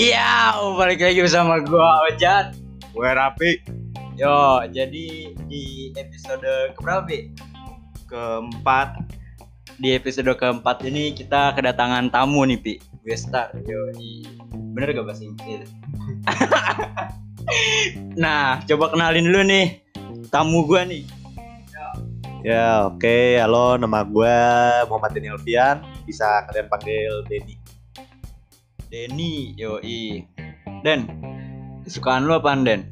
Iya, balik lagi bersama gua Ojan. Gue Rapi Yo, jadi di episode keberapa, Bi? keempat Di episode keempat ini kita kedatangan tamu nih, Pi. Gestar. Yo, bener gak bahasa Inggris? nah, coba kenalin dulu nih tamu gua nih. Ya oke halo nama gue Muhammad Deni Alfian Bisa kalian panggil Denny Denny, yoi. Den, kesukaan lu apaan, Den?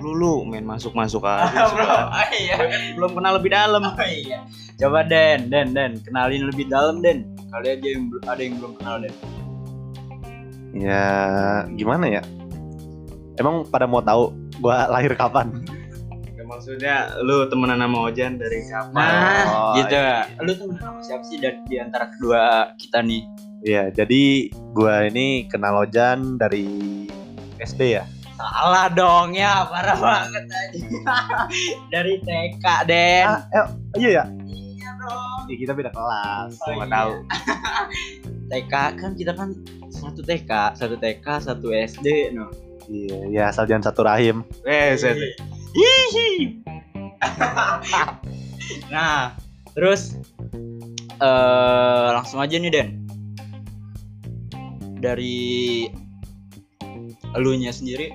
Dulu lu main masuk-masuk aja Bro, oh, iya. Belum kenal lebih dalam Oh iya. Coba Den, Den, Den, kenalin lebih dalam Den. Kali aja yang ada yang belum kenal Den. Ya gimana ya Emang pada mau tahu gue lahir kapan? Ya, maksudnya lu temenan sama Ojan dari kapan? Nah, Oh, gitu. iya. Lu tuh sama siapa sih dari di antara kedua kita nih? Iya jadi gue ini kenal Ojan dari SD ya Salah dong ya, parah banget aja. dari TK, Den. Ah, eh, iya ya? Iya dong. Ya, kita beda kelas, Oh, gua iya. tahu. TK kan kita kan satu TK, satu TK, satu SD, no. Iya, ya asal jangan satu rahim. Eh, Hihi. nah, terus eh langsung aja nih Den. Dari elunya sendiri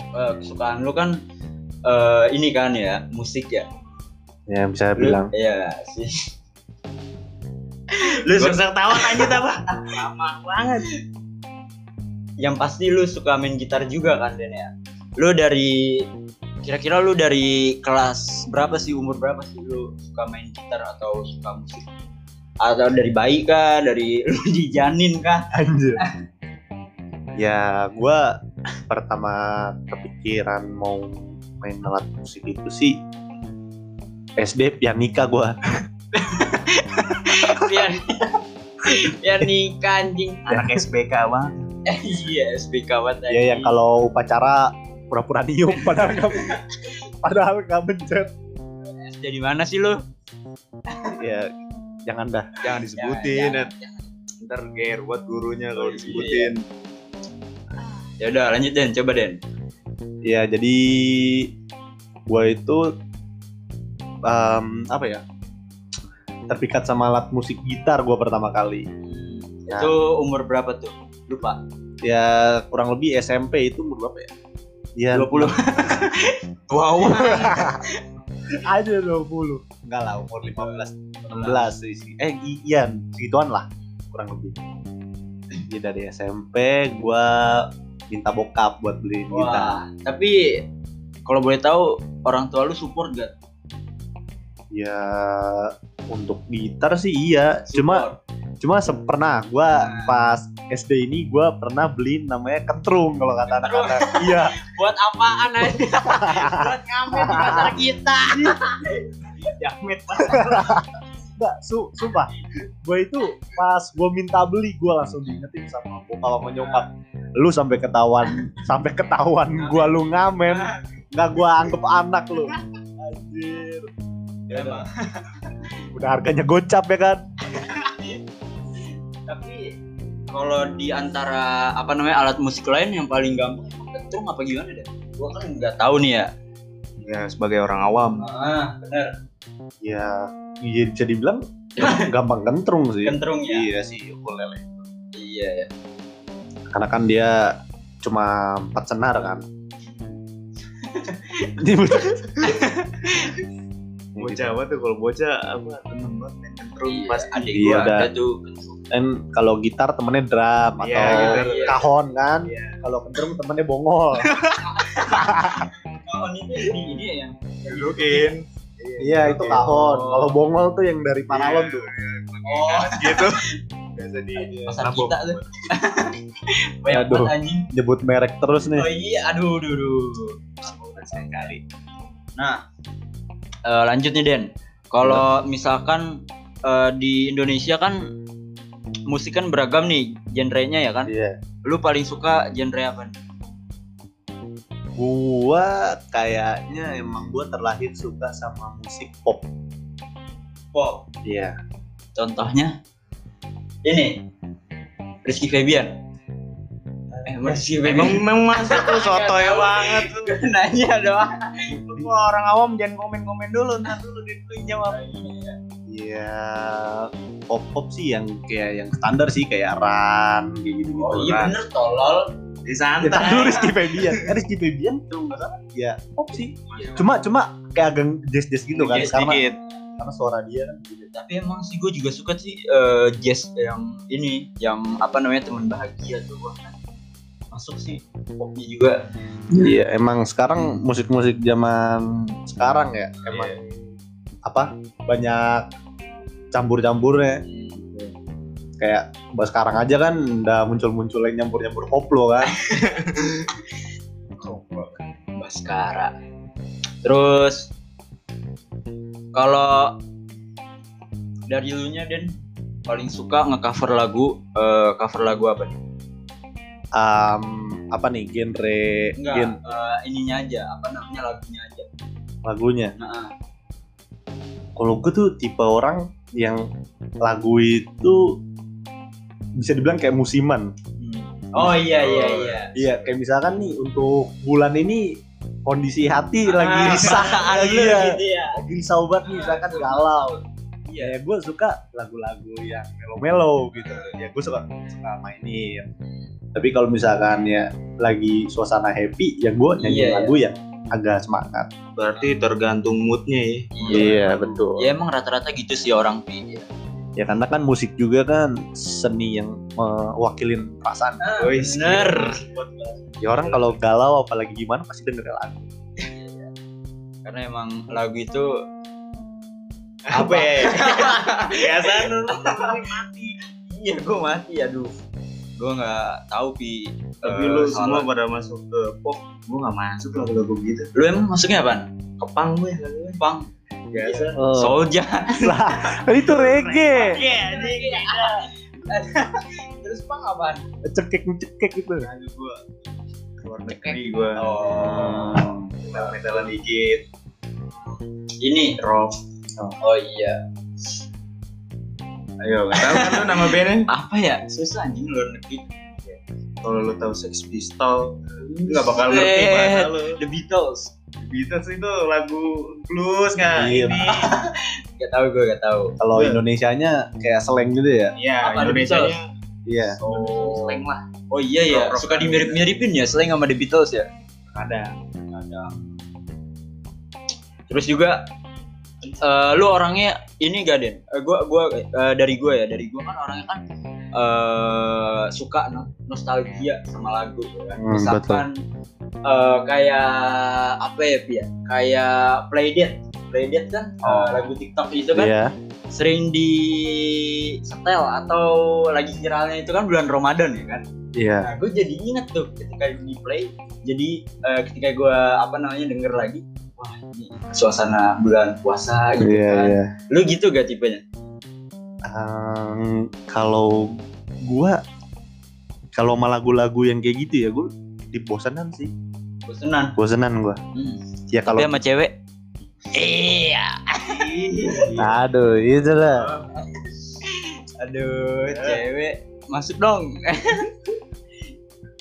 eh, kesukaan lu kan eh, ini kan ya, musik ya. Ya bisa Lu- bilang. Iya sih. lu suka tawa lanjut apa? Lama banget. Yang pasti lu suka main gitar juga kan Den ya. Lu dari kira-kira lu dari kelas berapa sih umur berapa sih lu suka main gitar atau suka musik? Atau dari bayi kah? Dari lu dijanin kah? Anjir. ya, gua pertama kepikiran mau main alat musik itu sih SD pianika gua. Biar nikah anjing. Anak SBK bang. Eh, iya, SBK banget Ya yang kalau upacara pura-pura niup padahal nggak padahal nggak bencet. Jadi mana sih lu? Ya jangan dah, jangan disebutin. Jangan, jangan. Ntar ger buat gurunya kalau Iya. disebutin. Ya udah lanjut Den, coba Den. Ya jadi gua itu em, apa ya terpikat sama alat musik gitar gua pertama kali. Ya. Itu umur berapa tuh? Lupa. Ya kurang lebih SMP itu umur berapa ya? Ya 20. Wow. Aja 20. Enggak lah umur 15 16 sih. Eh iya segituan lah kurang lebih. Jadi dari SMP gua minta bokap buat beliin gitar. Wah, tapi kalau boleh tahu orang tua lu support gak? Ya untuk gitar sih iya, cuma cuma se- pernah gua Nah. pas SD ini gua pernah beli namanya kentrung kalau kata anak-anak. iya, buat apaan aja? buat ngamen di pasar kita. jamet. Enggak, su sumpah. Gua itu pas gua minta beli gua langsung diingetin sama bokap sama nyokap. Lu sampai ketahuan, sampai ketahuan gua lu ngamen, nggak gua anggap anak lu. Anjir. Ya udah. Udah harganya gocap ya kan? Tapi kalau di antara apa namanya alat musik lain yang paling gampang emang kentrung apa gimana deh? Gua kan nggak tahu nih ya. Ya sebagai orang awam. Ah, bener. ya iya bisa dibilang ya, gampang kentrung sih Kentrung ya. iya sih ukulele Iya ya. karena kan dia cuma empat senar kan Ini bocah bocah apa tuh kalau bocah apa temen banget main kentrung Iya, pasti adik iya gua ada tuh dan kalau gitar temennya drum Iya, atau gitar. kahon kan kalau kentrung temennya bongol Itu ini ini ya yang dudukin iya itu kahon kalau bongol tuh yang dari paralon tuh oh gitu biasa di pasar kita tuh. Banyak Aduh. banget anjing. nyebut merek terus nih Oh iya, aduh, aduh, aduh. sekali Nah, eh, lanjut nih Den. Kalau misalkan eh, di Indonesia kan musik kan beragam nih genrenya ya kan. iya Lu paling suka genre apa? nih? Gua kayaknya emang gua terlahir suka sama musik pop Pop. iya Contohnya ini Rizky Febian. Emang sih Emang memang masuk tuh sotoy tahu. banget tuh. nanya doang. Lu orang awam jangan komen-komen dulu ntar dulu yang jawab. Iya, pop pop sih yang kayak yang standar sih kayak Ran kayak gitu gitu. Oh iya bener tolol. Di Ya, santai. kan dulu Rizky Febian, kan Rizky Febian tuh nggak salah. Ya pop sih. Cuma cuma kayak agak jazz jazz gitu kan, Dikit, karena dikit. karena suara dia kan. Tapi emang sih gue juga suka sih eh, jazz yang ini, yang apa namanya teman bahagia tuh. Masuk sih popnya juga. Iya, emang sekarang musik-musik zaman sekarang ya, emang apa banyak campur-campurnya. Kayak bahas sekarang aja kan udah muncul-muncul yang nyampur-nyampur koplo kan. Baskara. Terus kalau dari lu nya Den paling suka ngecover lagu eh, cover lagu apa nih? Em, apa nih genre Enggak, gen- eh, ininya aja, apa namanya lagunya aja. lagunya? Nah, Kalau gue tuh tipe orang yang lagu itu bisa dibilang kayak musiman. hmm. Oh iya iya iya. Iya, kayak misalkan nih untuk bulan ini kondisi hati lagi Ah, risah perasaan lagi ya. gitu ya. Lagi risau banget nih, misalkan galau. Iya, ya gue suka lagu-lagu yang melo-melo gitu. Ya gue suka suka mainin. Tapi kalau misalkan ya lagi suasana happy, ya gue nyanyi Iya, lagu yang agak semangat. Berarti tergantung moodnya ya. Iya, betul. Ya emang rata-rata gitu sih orang Pi. Ya. Ya karena kan musik juga kan seni yang mewakilin perasaan. Wih, bener. Ya orang kalau galau apalagi gimana pasti denger lagu. Karena emang lagu itu Apa ya? Biasa lu mati. iya gue mati aduh. Gue nggak tahu Pi. Tapi eh, lu salah. semua pada masuk ke pop, gua nggak masuk lagu-lagu gitu. Lu emang masuknya apaan? Kepang gue lagunya. Pang, Biasa. Soulja. lah, itu reggae. Iya, Terus Pang apaan? Cekek cekek gitu. Lagu gua luar negeri gua. Oh. Metal-metalan dikit. Ini Rock. Oh iya. Ayo, nggak tahu kan lu nama bandnya? Apa ya? Susah anjing luar negeri. Kalau lu tahu Sex Pistol, lu nggak bakal ngerti Set. bahasa lu. The Beatles. Beatles itu lagu blues nggak? Iya. Ini. Gak tahu gue gak tahu. Kalau. Indonesianya kayak slang gitu ya. Iya, Apa, The Indonesia Beatles? Iya. Oh, Slang lah. Oh iya ya, Rock-rock suka dimirip-miripin ya slang sama The Beatles ya. ada. Ada. Terus juga eh, lu orangnya ini gak Den? Eh, gua gua eh, dari gua ya, dari gua kan orangnya kan eh suka no- nostalgia sama lagu ya kan. Hmm, Misalkan eh, kayak apa ya Pi ya? Kayak Playdate. Playdate kan eh, Oh. lagu TikTok itu kan Iya. sering di setel atau lagi viralnya itu kan bulan Ramadan ya kan. Iya. Nah, gue jadi inget tuh ketika di play. Jadi eh, ketika gue apa namanya denger lagi, wah ini suasana bulan puasa gitu Iya, kan. iya. Lu gitu gak tipenya? Ehm, kalau gua kalau sama lagu-lagu yang kayak gitu ya gua dibosanan sih. Bosenan. Bosanan gua. Hmm. Ya kalau sama cewek? Iya. aduh, itu lah. Aduh, cewek masuk dong.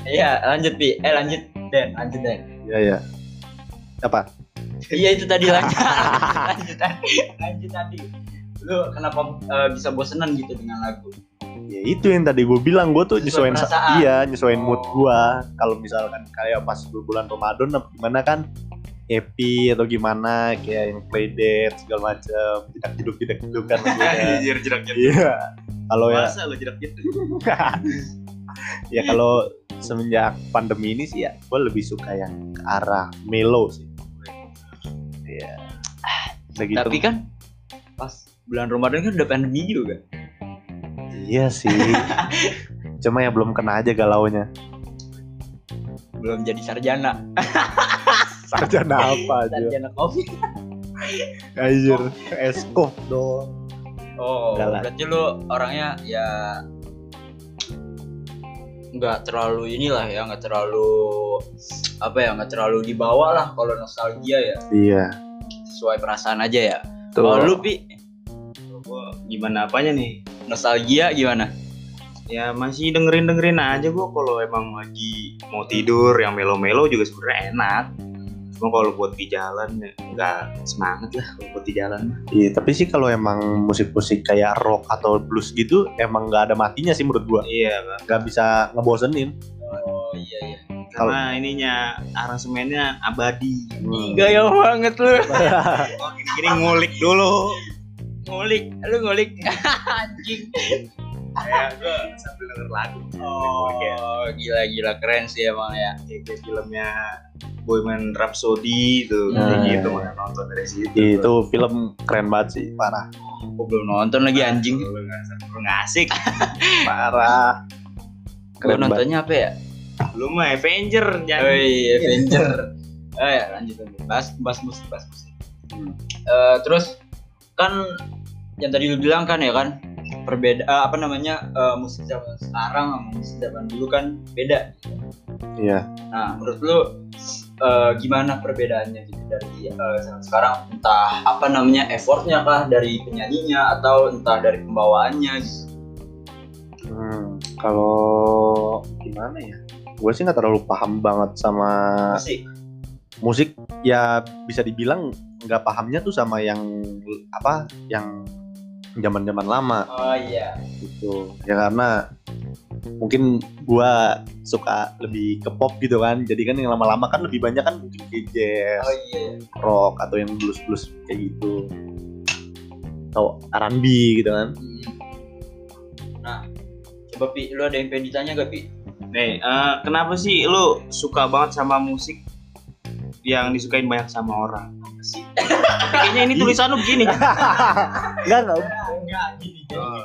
Iya, lanjut Pi. Eh lanjut Den, lanjut Den. Iya, iya. Apa? iya itu tadi lanjut. lanjut tadi. Lanjut tadi. Lu kenapa eh, bisa bosenan gitu dengan lagu? Ya itu yang tadi gue bilang gue tuh perasaan. iya nyesuaiin mood Oh. gua. Kalau misalkan kayak pas bulan Ramadan apa gimana kan happy atau gimana kayak yang playdate segala macam tidak hidup tidak hidup kan. Anjir jerak jerak. Iya. Kalau ya Masa lu jerak jerak? ya kalau semenjak pandemi ini sih ya gue lebih suka yang ke arah melo sih. Iya. Udah gitu. Tapi kan pas bulan Ramadan kan udah pandemi juga. Iya sih. Cuma ya belum kena aja galaunya. Belum jadi sarjana. Sarjana apa aja? Sarjana Covid. Anjir, eskop dong. Oh, Enggak lah. berarti lu orangnya ya nggak terlalu inilah ya, nggak terlalu apa ya, nggak terlalu dibawa lah kalau nostalgia ya, Iya. sesuai perasaan aja ya. Kalau lu pi gimana apanya nih? nostalgia gimana? ya masih dengerin dengerin aja gua kalau emang lagi mau tidur yang melo-melo juga sebenarnya enak cuma kalau buat di jalan ya nggak semangat lah kalau buat di jalan. Iya, tapi sih kalau emang musik-musik kayak rock atau blues gitu emang nggak ada matinya sih menurut gua. iya Nggak bisa ngebosenin. Oh iya iya. karena ininya aransemennya abadi Hmm. Gaya banget lu. oh gini-gini ngulik dulu Ngulik, lu ngulik. Anjing. kayak gua sambil denger lagu ya. Oh, gila gila keren sih emang ya. kayak kayak filmnya Bohemian Rhapsody itu Nah. kayak gitu makanya nonton dari situ Itu film keren banget sih, parah. Aku belum nonton lagi anjing. lu nggak lu nggak asik Parah. Gua Keren banget. nontonnya apa ya? lu mah Avenger Oh jangan iya, Avenger. Oh ya, lanjut lanjut. Bahas bahas musik, bahas musik. Hmm. Eh, terus kan yang tadi lu bilang kan ya kan perbeda eh, apa namanya eh, musik zaman sekarang sama musik zaman dulu kan beda. Iya. Nah, menurut lu eh, gimana perbedaannya gitu dari eh, zaman sekarang entah apa namanya effortnya kah dari penyanyinya atau entah dari pembawaannya gitu. Hmm, kalau gimana ya? Gue sih nggak terlalu paham banget sama Musik. Musik. Ya bisa dibilang nggak pahamnya tuh sama yang apa? Yang zaman-zaman lama Oh iya. gitu. Ya karena mungkin gua suka lebih ke pop gitu kan. Jadi kan yang lama-lama kan lebih banyak kan mungkin kayak jazz, Oh iya. rock atau yang blues-blues kayak gitu. Atau R&B gitu kan. Hmm. Nah, coba Pi, lu ada yang pengen ditanya gak Pi? nih eh, kenapa sih lu suka banget sama musik yang disukain banyak sama orang kayaknya ini tulisan lu begini Enggak enggak. Enggak, gini, gini.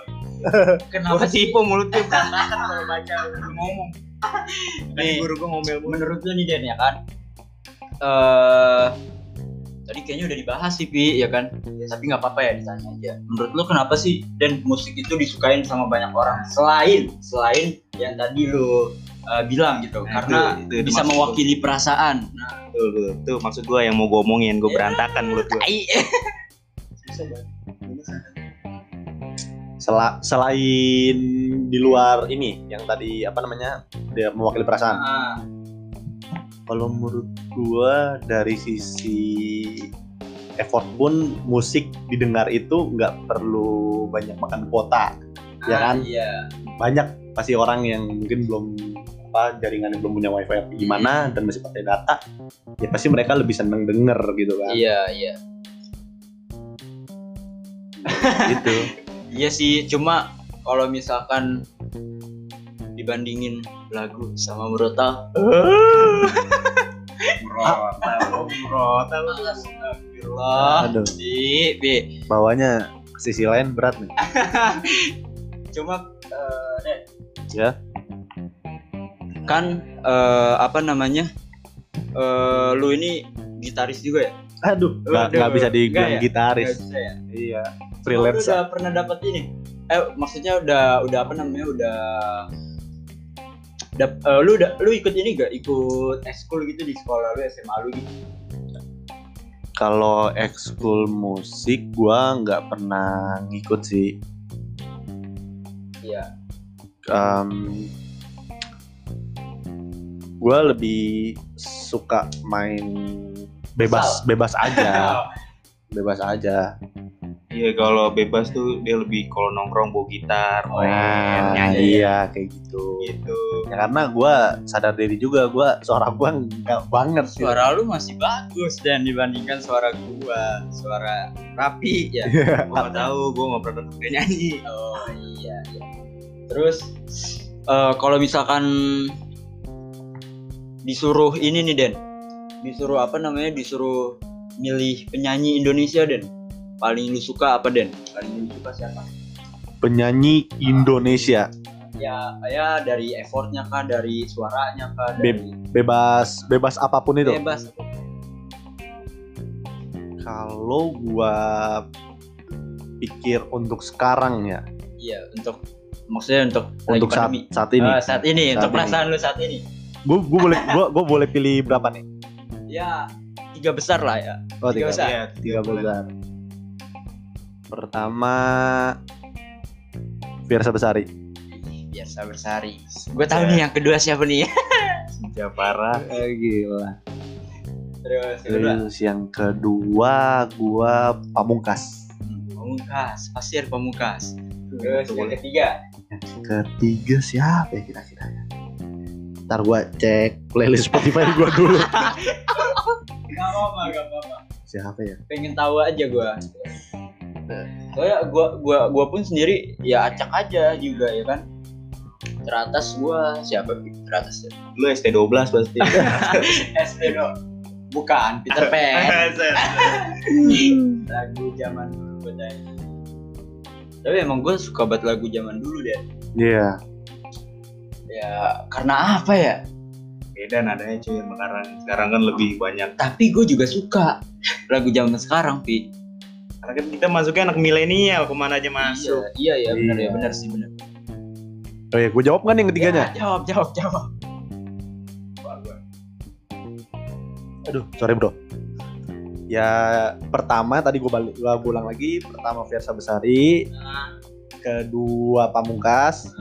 Kenapa gua sih? tipu mulutnya berantakan kalau baca ngomong tadi Nih, guru gua ngomel mulu menurut lu nih Den ya kan? Eh tadi kayaknya udah dibahas sih Pi, ya kan? Tapi nggak apa-apa ya ditanya aja. Menurut lu kenapa sih dan musik itu disukain sama banyak orang selain selain yang tadi lu eh, bilang gitu Nah, karena itu- itu bisa maksud mewakili perasaan. Nah, tuh, tuh, tuh maksud gua yang mau gua omongin gua Ya. berantakan mulut gua tai. Sela- selain di luar ini yang tadi apa namanya dia mewakili perasaan Ah, kalau menurut gua dari sisi effort pun musik didengar itu nggak perlu banyak makan kuota Ya ah, kan? Iya. banyak pasti orang yang mungkin belum apa jaringannya belum punya wifi apa gimana dan masih pakai data ya pasti mereka lebih seneng denger gitu kan Iya, iya. gitu Iya sih, cuma kalau misalkan dibandingin lagu sama Murotal, Murotal, murotal. Astagfirullah. aduh bawanya sisi lain berat nih Cuma eh, Dek, Ya. Kan eh, apa namanya? Eh, lu ini gitaris juga ya? aduh nggak bisa dibilang ya? gitaris Nggak bisa ya? iya freelance udah pernah dapat ini? Eh, maksudnya udah udah apa namanya? Udah Dap, eh, lu udah lu ikut ini gak ikut ekskul gitu di sekolah lu SMA lu gitu kalau ekskul musik gua nggak pernah ngikut sih iya Em, gua lebih suka main bebas bebas aja bebas aja Iya kalau bebas tuh dia lebih kalau nongkrong bawa gitar, main, Nah, nyanyi iya kayak gitu gitu. ya karena gua sadar diri juga gua suara gua nggak banget gitu. suara lu masih bagus dan dibandingkan suara gua suara rapi ya Gua nggak tahu, gua nggak pernah denger nyanyi. oh iya, iya. terus eh, kalau misalkan disuruh ini nih Den. Disuruh apa namanya? Disuruh milih penyanyi Indonesia Den. Paling lu suka apa Den? Paling lu suka siapa? Penyanyi Indonesia. Ya ya dari effortnya kah dari suaranya kah dari bebas bebas apa pun itu. Bebas. Kalau gua pikir untuk sekarang ya. Iya untuk maksudnya untuk untuk saat pandemi. saat ini. Eh, saat ini Saat untuk ini. perasaan lu saat ini gua, gua boleh gua, gua boleh pilih berapa nih ya tiga besar lah ya oh Tiga tiga, besar. Iya, tiga besar pertama Fiersa Besari biasa bersari. Gue tahu nih yang kedua siapa nih. Senja parah. Eh, gila. Terus yang kedua. Terus yang kedua gua pamungkas. Pamungkas, pasti ada pamungkas. Terus Itu yang ketiga. Ketiga siapa ya kira-kira ya? Ntar gua cek playlist Spotify gua dulu. Gak apa-apa, gak apa-apa. siapa ya? Pengen tahu aja gue. Soalnya gua gua gua pun sendiri ya acak aja juga ya kan. Teratas gua siapa teratas ya? Lu ST12 pasti. SD dong. Bukan Peter Pan. lagu zaman dulu gue Tapi emang gue suka banget lagu zaman dulu deh. Iya. Ya karena apa ya? Beda nadanya cuy sama sekarang. Sekarang kan lebih banyak. Tapi gue juga suka lagu zaman sekarang, Pi. Karena kan kita masuknya anak milenial ke mana aja masuk. Iya, iya, iya benar Iya. ya, benar sih benar. Oh ya, gua jawab kan yang ketiganya? Ya, jawab, jawab, jawab. Aduh, sorry bro. Ya pertama tadi gua balik gua ulang lagi. Pertama Versa Besari, Nah, kedua Pamungkas,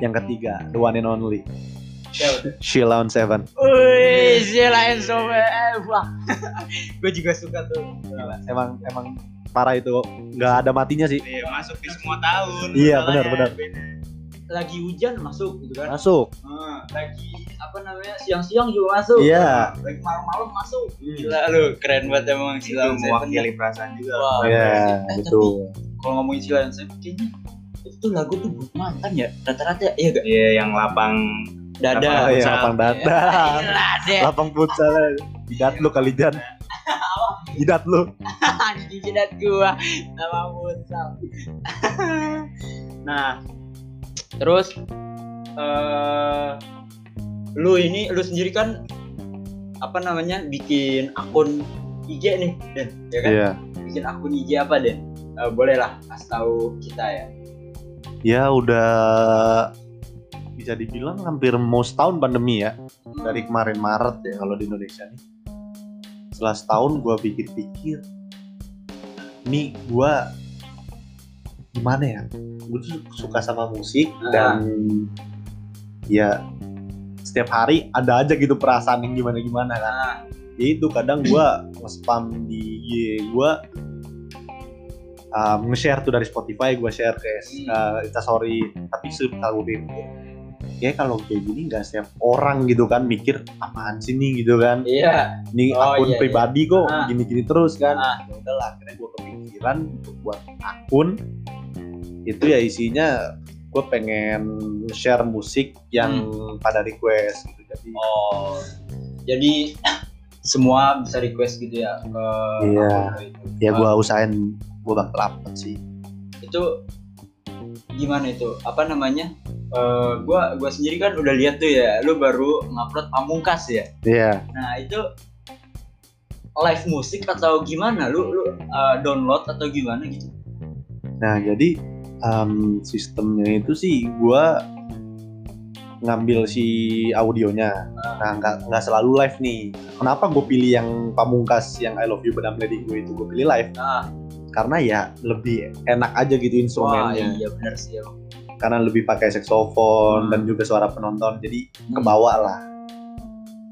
yang ketiga The One and Only? Sheila on Seven. Wih, Sheila and Sobe. Wah. gue juga suka tuh. Emang emang parah itu nggak ada matinya sih. Iya, masuk di semua tahun. Iya, masalahnya. benar, Lagi hujan masuk gitu kan. Masuk. Ah, lagi apa namanya siang-siang juga masuk. Iya. Lagi malam-malam masuk. Gila lu, keren banget emang Sheila and Seven. mewakili perasaan juga. Wah, Iya, Eh, betul. Kalau ngomongin Sheila and Seven kayaknya itu lagu tuh buat mantan ya rata-rata iya gak Iya, yang lapang dada Oh iya, futsal. lapang dada. Gila deh Lapang futsal. Jidat lu kali Jan. Jidat lu. di jidat gua sama futsal nah terus eh lu ini lu sendiri kan apa namanya bikin akun IG nih Den ya kan Iya. bikin akun IG apa Den Eh, boleh lah kasih tahu kita ya Ya udah bisa dibilang hampir mau setahun pandemi ya. Dari kemarin Maret ya kalau di Indonesia nih. Setelah setahun gua pikir-pikir ini gua gimana ya? Gue tuh suka sama musik Ah. dan ya setiap hari ada aja gitu perasaan yang gimana-gimana kan. Ya itu kadang gua nge-spam di IG gua um, nge-share tuh dari Spotify gua share ke uh, Instastory tapi setahu gue ya kalau kayak gini nggak setiap orang gitu kan mikir apaan sih nih? gitu kan. Iya. Ini Oh, akun iya, iya. pribadi kok Ah. gini-gini terus kan. Ah. ya udahlah akhirnya gue kepikiran untuk buat akun. Itu ya isinya gue pengen share musik yang pada request gitu. Jadi oh. Jadi semua bisa request gitu ya ke Iya. ya gue usahain gue bakal dapet sih. Itu gimana itu? Apa namanya? Eh gua gua sendiri kan udah lihat tuh ya lu baru ngupload pamungkas ya? Iya. Nah itu live musik atau gimana? Lu lu eh, download atau gimana gitu? Nah, jadi um, sistemnya itu sih gua ngambil si audionya. Nah, nggak nggak selalu live nih. Kenapa gue pilih yang pamungkas yang I Love You Badam Lady gue itu? Gue pilih live? nah Karena ya lebih enak aja gitu wah instrumennya. iya benar sih emang. Karena lebih pakai saxophone Hmm. dan juga suara penonton. Jadi kebawa lah.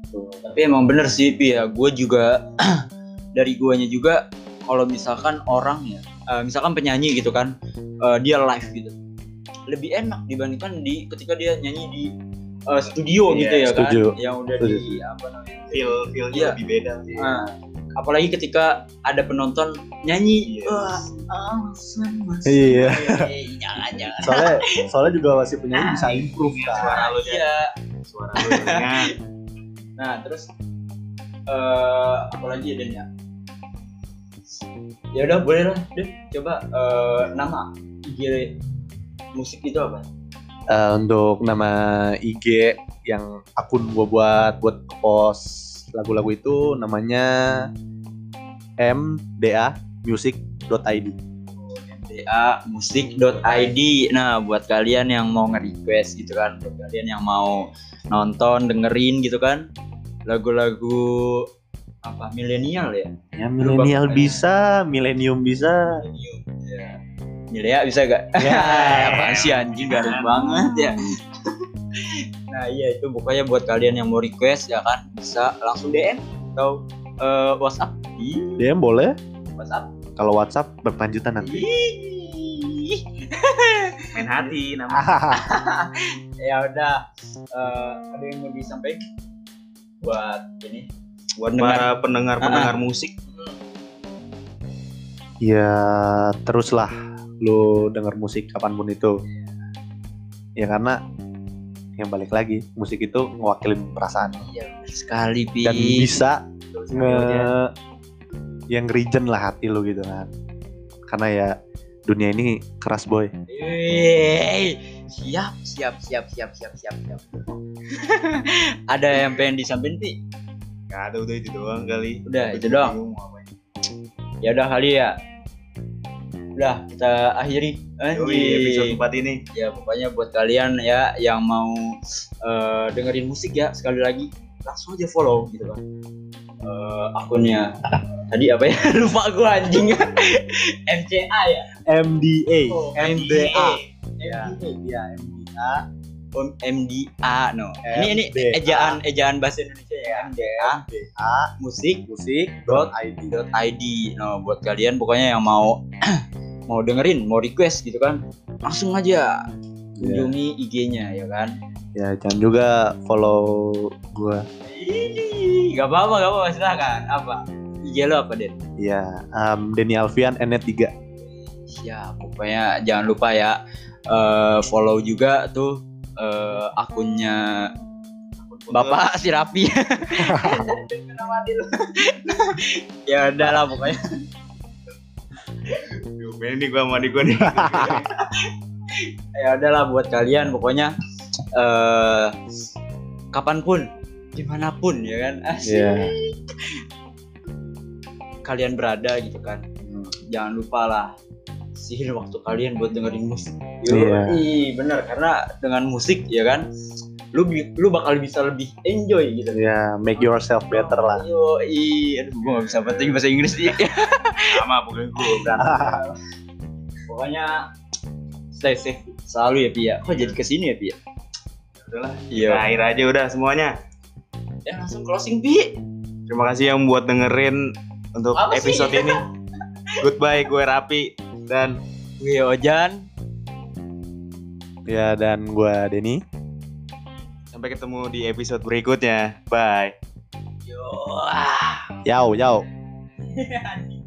Tuh. tapi emang bener sih Pi ya gue juga dari guanya juga kalau misalkan orang ya eh, misalkan penyanyi gitu kan eh, dia live gitu lebih enak dibandingkan di ketika dia nyanyi di eh, studio Iya, gitu ya setuju. kan yang udah Setuju. di apa namanya feel feelnya Iya. lebih beda sih. Nah, apalagi ketika ada penonton nyanyi. Yes. wah alasan mas. Iya. Eh, jangan jangan. Soalnya soalnya juga masih penyanyi bisa improve Ingat kan. suara lu iya. Suara lu nah terus eh apalagi ya Den ya? Ya udah boleh lah deh coba eh, nama IG musik itu apa? Eh, untuk nama IG yang akun gua buat buat post lagu-lagu itu namanya mdamusic.id. MDA musik.id nah buat kalian yang mau nge-request gitu kan buat kalian yang mau nonton dengerin gitu kan lagu-lagu apa milenial ya Ya milenial bisa, milenium bisa. Millennium, ya. Bisa gak? Ya. Apaan sih anjing garing banget ya. Nah iya itu pokoknya buat kalian yang mau request ya kan bisa langsung DM atau eh, WhatsApp. Ih, DM boleh. WhatsApp. Kalau WhatsApp berkelanjutan nanti. Main hati nama. ya udah Eh, ada yang mau disampaikan buat ini buat dengar Para pendengar-pendengar musik ya teruslah lu denger musik kapan pun itu. Ya karena yang balik lagi musik itu ngewakilin perasaan Iya, sekali Pi. dan bisa Terus nge yang region lah hati lu gitu kan. Karena ya dunia ini keras boy. Wey, siap, siap, siap, siap, siap, siap, siap. Ada yang pengen disampaikan Pi? Gak ada udah itu doang kali. Udah, itu doang. Ya udah kali ya. Udah kita akhiri. Yoi, episode Anjing. 4 ini. Ya pokoknya buat kalian ya yang mau eh, dengerin musik ya sekali lagi langsung aja follow gitu kan. Eh, akunnya tadi apa ya lupa gua anjing MCA ya MDA. Oh, MDA. Ya. Ya, MDA. Om MDA no. Ini ini ejaan ejaan bahasa Indonesia ya. MDA MDA musik musik dot ID. dot ID. No buat kalian pokoknya yang mau mau dengerin, mau request gitu kan, langsung aja kunjungi IG-nya ya kan. Ya, jangan juga follow gua. Ini gak apa-apa, gak apa-apa silakan. Apa? IG lo apa Den? Ya, um, Denny Alfian N3. Siap, pokoknya jangan lupa ya eh, follow juga tuh eh, akunnya Bapak si Rapi. ya udah lah pokoknya. Ini nih gua sama adik gua nih. Ya udahlah buat kalian pokoknya eh kapan pun, di mana pun ya kan. Asik. Iya. Kalian berada gitu kan. Jangan lupa lah sihir waktu kalian buat dengerin musik. Iya. Ih, bener karena dengan musik ya kan lu lu bakal bisa lebih enjoy gitu. Ya, make yourself better lah. Yo, aduh gua gak bisa penting bahasa Inggris nih. Sama bukan gua. Pokoknya stay safe selalu ya Pi ya. Kok jadi ke sini ya Pi ya? Udahlah. Iya. Akhir aja udah semuanya. Ya langsung closing Pi. Terima kasih yang buat dengerin untuk Apa sih? episode ini. Goodbye, gue Rapi dan Gue Ojan. Ya, dan gua Denny. Sampai ketemu di episode berikutnya. Bye. Yo. ah. Yau, yau.